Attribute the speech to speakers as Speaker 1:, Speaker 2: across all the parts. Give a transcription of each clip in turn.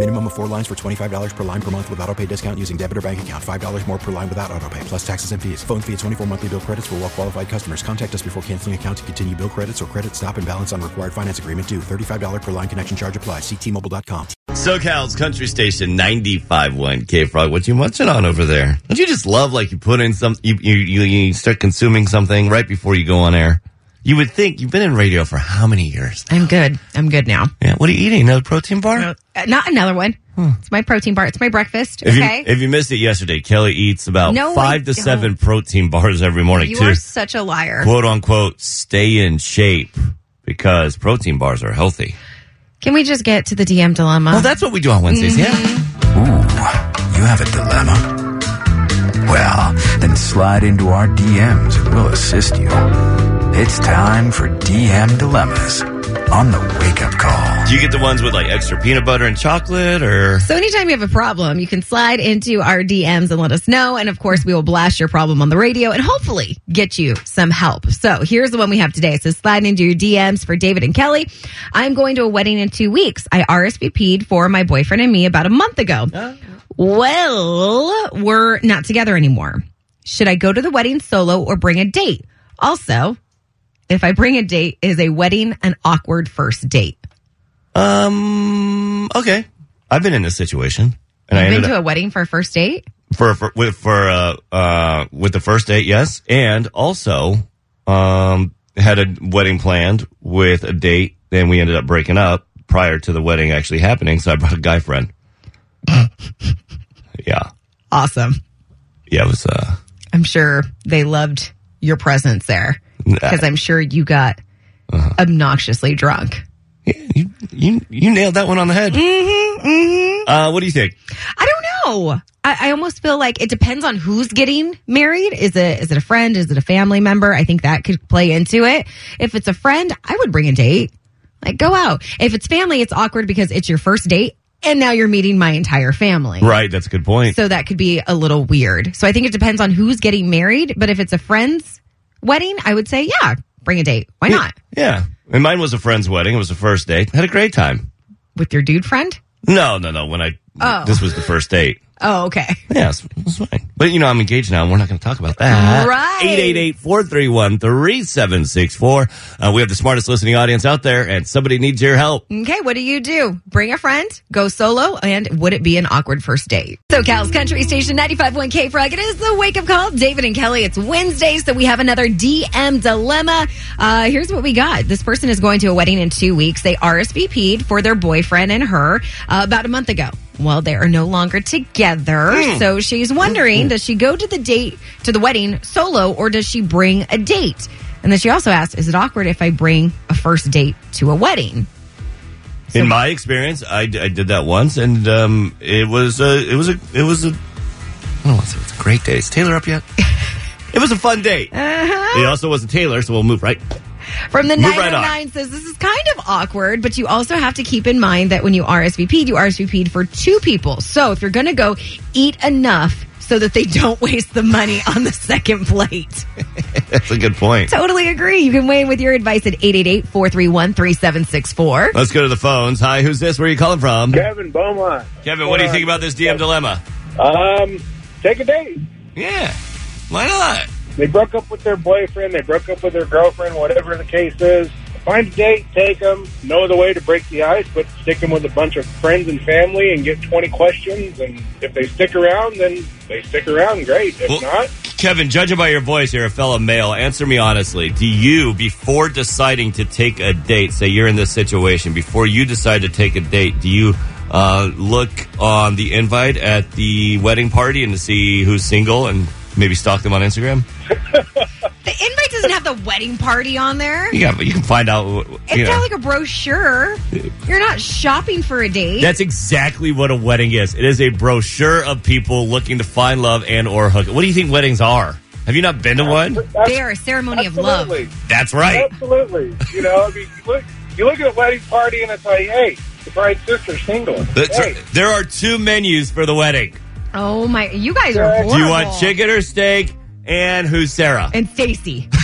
Speaker 1: Minimum of four lines for $25 per line per month with auto pay discount using debit or bank account. $5 more per line without auto pay, plus taxes and fees. Phone fee at 24 monthly bill credits for well qualified customers. Contact us before canceling account to continue bill credits or credit stop and balance on required finance agreement due. $35 per line connection charge applies. Ctmobile.com.
Speaker 2: SoCal's country station 95.1 K Frog. What you munching on over there? Don't you just love like you put in some, you, you, you start consuming something right before you go on air? You would think you've been in radio for how many years?
Speaker 3: I'm good. I'm good now.
Speaker 2: Yeah. What are you eating? Another protein bar?
Speaker 3: Uh, not another one. It's my protein bar. It's my breakfast.
Speaker 2: If
Speaker 3: Okay.
Speaker 2: you if you missed it yesterday, Kelli eats about
Speaker 3: No, I
Speaker 2: five to
Speaker 3: don't.
Speaker 2: seven protein bars every morning too.
Speaker 3: you
Speaker 2: to
Speaker 3: are such a liar.
Speaker 2: quote unquote stay in shape because protein bars are healthy.
Speaker 3: Can we just get to the DM dilemma?
Speaker 2: Well, that's what we do on Wednesdays. Yeah.
Speaker 4: Ooh, you have a dilemma? Well, then slide into our DMs and we'll assist you. It's time for DM Dilemmas on the Wake Up Call.
Speaker 2: Do you get the ones with like extra peanut butter and chocolate or?
Speaker 3: So anytime you have a problem, you can slide into our DMs and let us know. And of course, we will blast your problem on the radio and hopefully get you some help. So here's the one we have today. So slide into your DMs for David and Kelli. I'm going to a wedding in two weeks. I RSVP'd for my boyfriend and me about a month ago. Oh. Well, we're not together anymore. Should I go to the wedding solo or bring a date? Also, if I bring a date, is a wedding an awkward first date?
Speaker 2: Um. Okay. I've been in this situation, and I
Speaker 3: You've been to a wedding for a first date?
Speaker 2: for for with for uh uh with the first date, yes, and also um had a wedding planned with a date, and we ended up breaking up prior to the wedding actually happening. So I brought a guy friend. yeah,
Speaker 3: Awesome.
Speaker 2: yeah. It was uh
Speaker 3: I'm sure they loved your presence there because I'm sure you got obnoxiously drunk.
Speaker 2: yeah, you you you nailed that one on the head.
Speaker 3: Mm-hmm, mm-hmm.
Speaker 2: Uh, what do you think?
Speaker 3: I don't know. I, I almost feel like it depends on who's getting married. Is it is it a friend? Is it a family member? I think that could play into it. If it's a friend, I would bring a date. Like go out. If it's family, it's awkward because it's your first date and now you're meeting my entire family.
Speaker 2: Right, that's a good point.
Speaker 3: So that could be a little weird. So I think it depends on who's getting married. But if it's a friend's wedding, I would say, yeah, bring a date. Why not?
Speaker 2: Yeah, and mine was a friend's wedding. It was the first date. Had a great time.
Speaker 3: With your dude friend?
Speaker 2: No, no, no. When I
Speaker 3: Oh.
Speaker 2: this was the first date.
Speaker 3: Oh, okay.
Speaker 2: Yeah, it's, it's fine. But you know, I'm engaged now, and we're not going to talk about that.
Speaker 3: Right.
Speaker 2: 888-431-3764. Uh, we have the smartest listening audience out there, and somebody needs your help.
Speaker 3: Okay, what do you do? Bring a friend, go solo, and would it be an awkward first date? So Cal's Country Station 95.1 K Frog. It is the wake up call. David and Kelli, it's Wednesday, so we have another DM dilemma. Uh, here's what we got. This person is going to a wedding in two weeks. They RSVP'd for their boyfriend and her uh, about a month ago. Well, they are no longer together. So she's wondering, does she go to the date, to the wedding solo, or does she bring a date? And then she also asked, is it awkward if I bring a first date to a wedding?
Speaker 2: In my experience, I, d- I did that once, and um, it was a, it was a, it was a, I don't want to say it a great day. Is Taylor up yet? it was a fun date.
Speaker 3: Uh-huh.
Speaker 2: It also wasn't Taylor, so we'll move right.
Speaker 3: From the
Speaker 2: Move right
Speaker 3: 909 says this is kind of awkward, but you also have to keep in mind that when you RSVP'd, you RSVP'd for two people. So if you're going to go, eat enough so that they don't waste the money on the second plate.
Speaker 2: That's a good point.
Speaker 3: totally agree. You can weigh in with your advice at 888-431-3764.
Speaker 2: Let's go to the phones. Hi, who's this? Where are you calling from?
Speaker 5: Kevin Beaumont.
Speaker 2: Kevin, what do you think about this DM dilemma?
Speaker 5: Um, take a date.
Speaker 2: Yeah, why not?
Speaker 5: They broke up with their boyfriend. They broke up with their girlfriend. Whatever the case is, find a date, take them. Know the way to break the ice, but stick them with a bunch of friends and family and get twenty questions. And if they stick around, then they stick around. Great. If
Speaker 2: Well-
Speaker 5: not,
Speaker 2: Kevin, judging by your voice, you're a fellow male. Answer me honestly. Do you, before deciding to take a date, say you're in this situation, before you decide to take a date, do you uh, look on the invite at the wedding party and to see who's single and maybe stalk them on Instagram.
Speaker 3: The invite doesn't have the wedding party on there.
Speaker 2: Yeah, but you can find out.
Speaker 3: It's
Speaker 2: know.
Speaker 3: not like a brochure. You're not shopping for a date.
Speaker 2: That's exactly what a wedding is. It is a brochure of people looking to find love and or hook. What do you think weddings are? Have you not been to one?
Speaker 3: they are a ceremony of love.
Speaker 2: That's right.
Speaker 5: Absolutely. You know, I mean, you look, you look at a wedding party and it's like, hey, the bride's sister's single.
Speaker 2: That's
Speaker 5: hey,
Speaker 2: right. There are two menus for the wedding.
Speaker 3: Oh my! You guys are horrible.
Speaker 2: Do you want chicken or steak? And who's Sarah?
Speaker 3: and Stacy.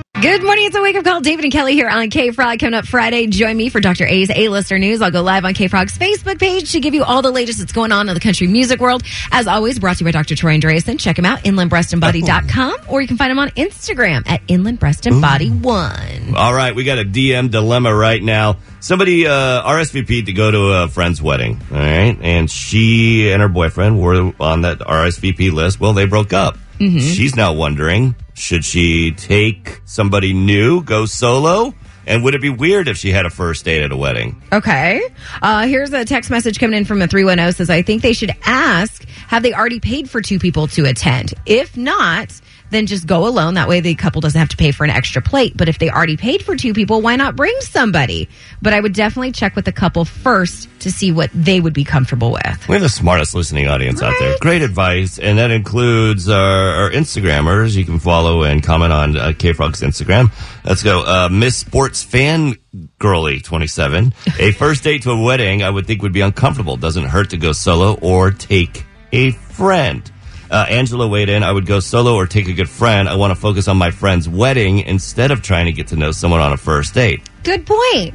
Speaker 3: Good morning. It's a wake up call. David and Kelli here on K Frog. Coming up Friday, join me for Dr. A's A-Lister News. I'll go live on K Frog's Facebook page to give you all the latest that's going on in the country music world. As always, brought to you by Dr. Troy Andreasen. Check him out, inlandbreastandbody.com, or you can find him on Instagram at inlandbreastandbody1.
Speaker 2: All right, we got a DM dilemma right now. Somebody uh, RSVP'd to go to a friend's wedding, all right? And she and her boyfriend were on that RSVP list. Well, they broke up. She's now wondering, should she take somebody new, go solo? And would it be weird if she had a first date at a wedding?
Speaker 3: Okay. Uh, here's a text message coming in from a 310 says, I think they should ask, have they already paid for two people to attend? If not, then just go alone. That way the couple doesn't have to pay for an extra plate. But if they already paid for two people, why not bring somebody? But I would definitely check with the couple first to see what they would be comfortable with.
Speaker 2: We have the smartest listening audience out there. Great advice. And that includes our, our Instagrammers. You can follow and comment on uh, K-Frog's Instagram. Let's go. Uh, Miss Sports Fan Girly 27. A first date to a wedding, I would think would be uncomfortable. Doesn't hurt to go solo or take a friend. Uh, Angela weighed in. I would go solo or take a good friend. I want to focus on my friend's wedding instead of trying to get to know someone on a first date.
Speaker 3: Good point.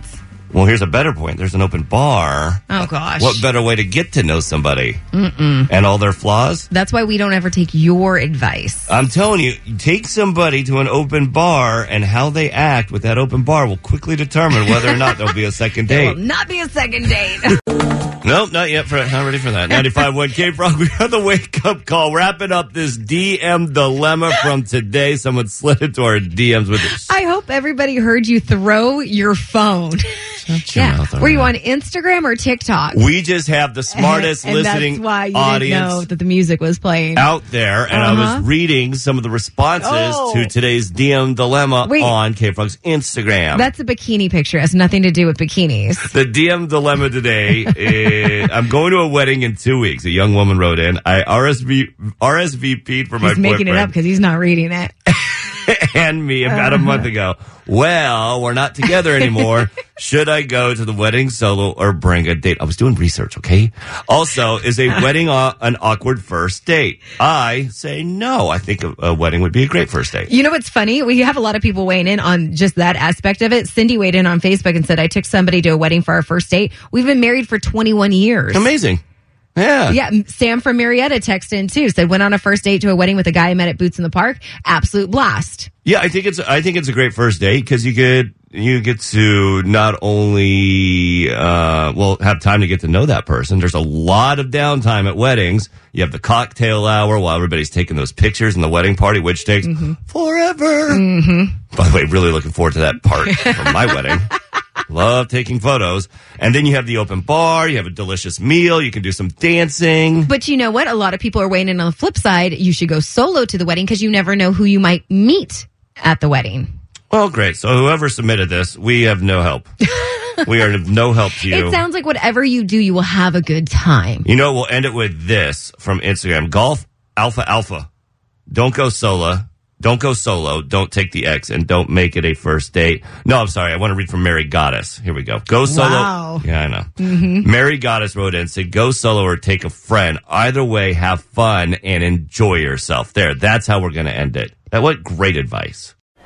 Speaker 2: Well, here's a better point. There's an open bar.
Speaker 3: Oh, gosh.
Speaker 2: What better way to get to know somebody? Mm-mm. And all their flaws?
Speaker 3: That's why we don't ever take your advice.
Speaker 2: I'm telling you, take somebody to an open bar and how they act with that open bar will quickly determine whether or not there'll be a second
Speaker 3: There will
Speaker 2: date.
Speaker 3: not be a second date.
Speaker 2: Nope, not yet. For, not ready for that. 95 1 K Frog. We have the wake up call. Wrapping up this DM dilemma from today. Someone slid into our DMs with this.
Speaker 3: I hope everybody heard you throw your phone.
Speaker 2: Shut your
Speaker 3: yeah. Were you on. Instagram or TikTok?
Speaker 2: We just have the smartest
Speaker 3: and
Speaker 2: listening
Speaker 3: that's why you
Speaker 2: audience.
Speaker 3: didn't know that the music was playing.
Speaker 2: out there, and I
Speaker 3: Uh-huh.
Speaker 2: was reading some of the responses
Speaker 3: Oh.
Speaker 2: to today's DM dilemma
Speaker 3: Wait.
Speaker 2: on K Frog's Instagram.
Speaker 3: That's a bikini picture. It has nothing to do with bikinis.
Speaker 2: the DM dilemma today is I'm going to a wedding in two weeks. A young woman wrote in. I RSV, RSVP'd for my
Speaker 3: He's making it up because he's not reading it.
Speaker 2: and me about a month ago. Well, we're not together anymore. Should I go to the wedding solo or bring a date? I was doing research, okay? Also, is a wedding a, an awkward first date? I say no. I think a, a wedding would be a great first date.
Speaker 3: You know what's funny? We have a lot of people weighing in on just that aspect of it. Cindy weighed in on Facebook and said, I took somebody to a wedding for our first date. We've been married for 21 years.
Speaker 2: Amazing. Yeah.
Speaker 3: Yeah, Sam from Marietta texted in too. Said went on a first date to a wedding with a guy I met at Boots in the Park. Absolute blast.
Speaker 2: Yeah, I think it's I think it's a great first date because you get you get to not only uh, well have time to get to know that person. There's a lot of downtime at weddings. You have the cocktail hour while everybody's taking those pictures in the wedding party, which takes forever. By the way, really looking forward to that part from my wedding. Love taking photos, and then you have the open bar. You have a delicious meal. You can do some dancing.
Speaker 3: But you know what? A lot of people are weighing in on the flip side. You should go solo to the wedding because you never know who you might meet at the wedding.
Speaker 2: Well, great. So whoever submitted this, we have no help. we are of no help to you.
Speaker 3: It sounds like whatever you do, you will have a good time.
Speaker 2: You know, we'll end it with this from Instagram. Golf Alpha Alpha. Don't go solo. Don't go solo. Don't take the X and don't make it a first date. No, I'm sorry. I want to read from Mary Goddess. Here we go. Go solo.
Speaker 3: Wow.
Speaker 2: Yeah, I know. Mm-hmm. Mary Goddess wrote in, said, go solo or take a friend. Either way, have fun and enjoy yourself. There. That's how we're going to end it. That what great advice.